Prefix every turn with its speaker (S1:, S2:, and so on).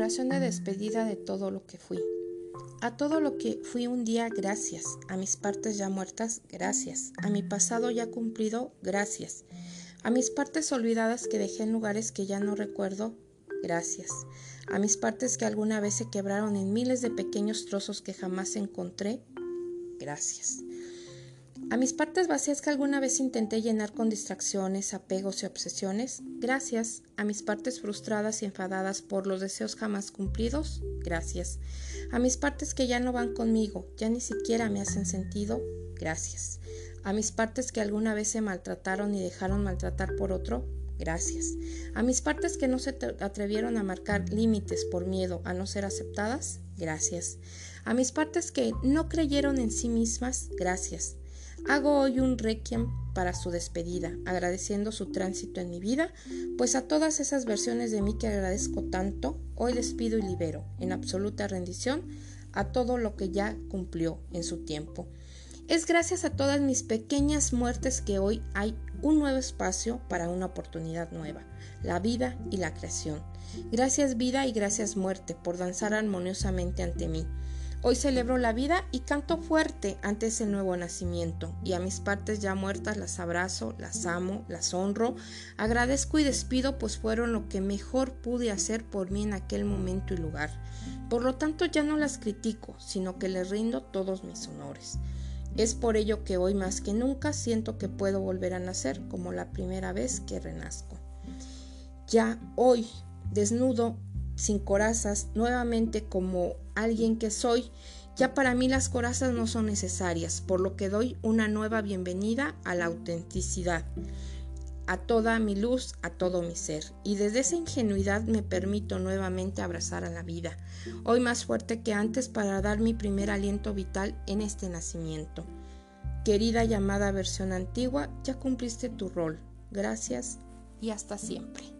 S1: de despedida de todo lo que fui. A todo lo que fui un día, gracias. A mis partes ya muertas, gracias. A mi pasado ya cumplido, gracias. A mis partes olvidadas que dejé en lugares que ya no recuerdo, gracias. A mis partes que alguna vez se quebraron en miles de pequeños trozos que jamás encontré, gracias. A mis partes vacías que alguna vez intenté llenar con distracciones, apegos y obsesiones, gracias. A mis partes frustradas y enfadadas por los deseos jamás cumplidos, gracias. A mis partes que ya no van conmigo, ya ni siquiera me hacen sentido, gracias. A mis partes que alguna vez se maltrataron y dejaron maltratar por otro, gracias. A mis partes que no se atrevieron a marcar límites por miedo a no ser aceptadas, gracias. A mis partes que no creyeron en sí mismas, gracias. Hago hoy un requiem para su despedida, agradeciendo su tránsito en mi vida, pues a todas esas versiones de mí que agradezco tanto, hoy despido y libero, en absoluta rendición, a todo lo que ya cumplió en su tiempo. Es gracias a todas mis pequeñas muertes que hoy hay un nuevo espacio para una oportunidad nueva, la vida y la creación. Gracias vida y gracias muerte por danzar armoniosamente ante mí. Hoy celebro la vida y canto fuerte ante ese nuevo nacimiento, y a mis partes ya muertas las abrazo, las amo, las honro, agradezco y despido, pues fueron lo que mejor pude hacer por mí en aquel momento y lugar. Por lo tanto ya no las critico, sino que les rindo todos mis honores. Es por ello que hoy más que nunca siento que puedo volver a nacer como la primera vez que renazco. Ya hoy, desnudo, sin corazas, nuevamente como alguien que soy, ya para mí las corazas no son necesarias, por lo que doy una nueva bienvenida a la autenticidad, a toda mi luz, a todo mi ser. Y desde esa ingenuidad me permito nuevamente abrazar a la vida, hoy más fuerte que antes para dar mi primer aliento vital en este nacimiento. Querida llamada versión antigua, ya cumpliste tu rol. Gracias y hasta siempre.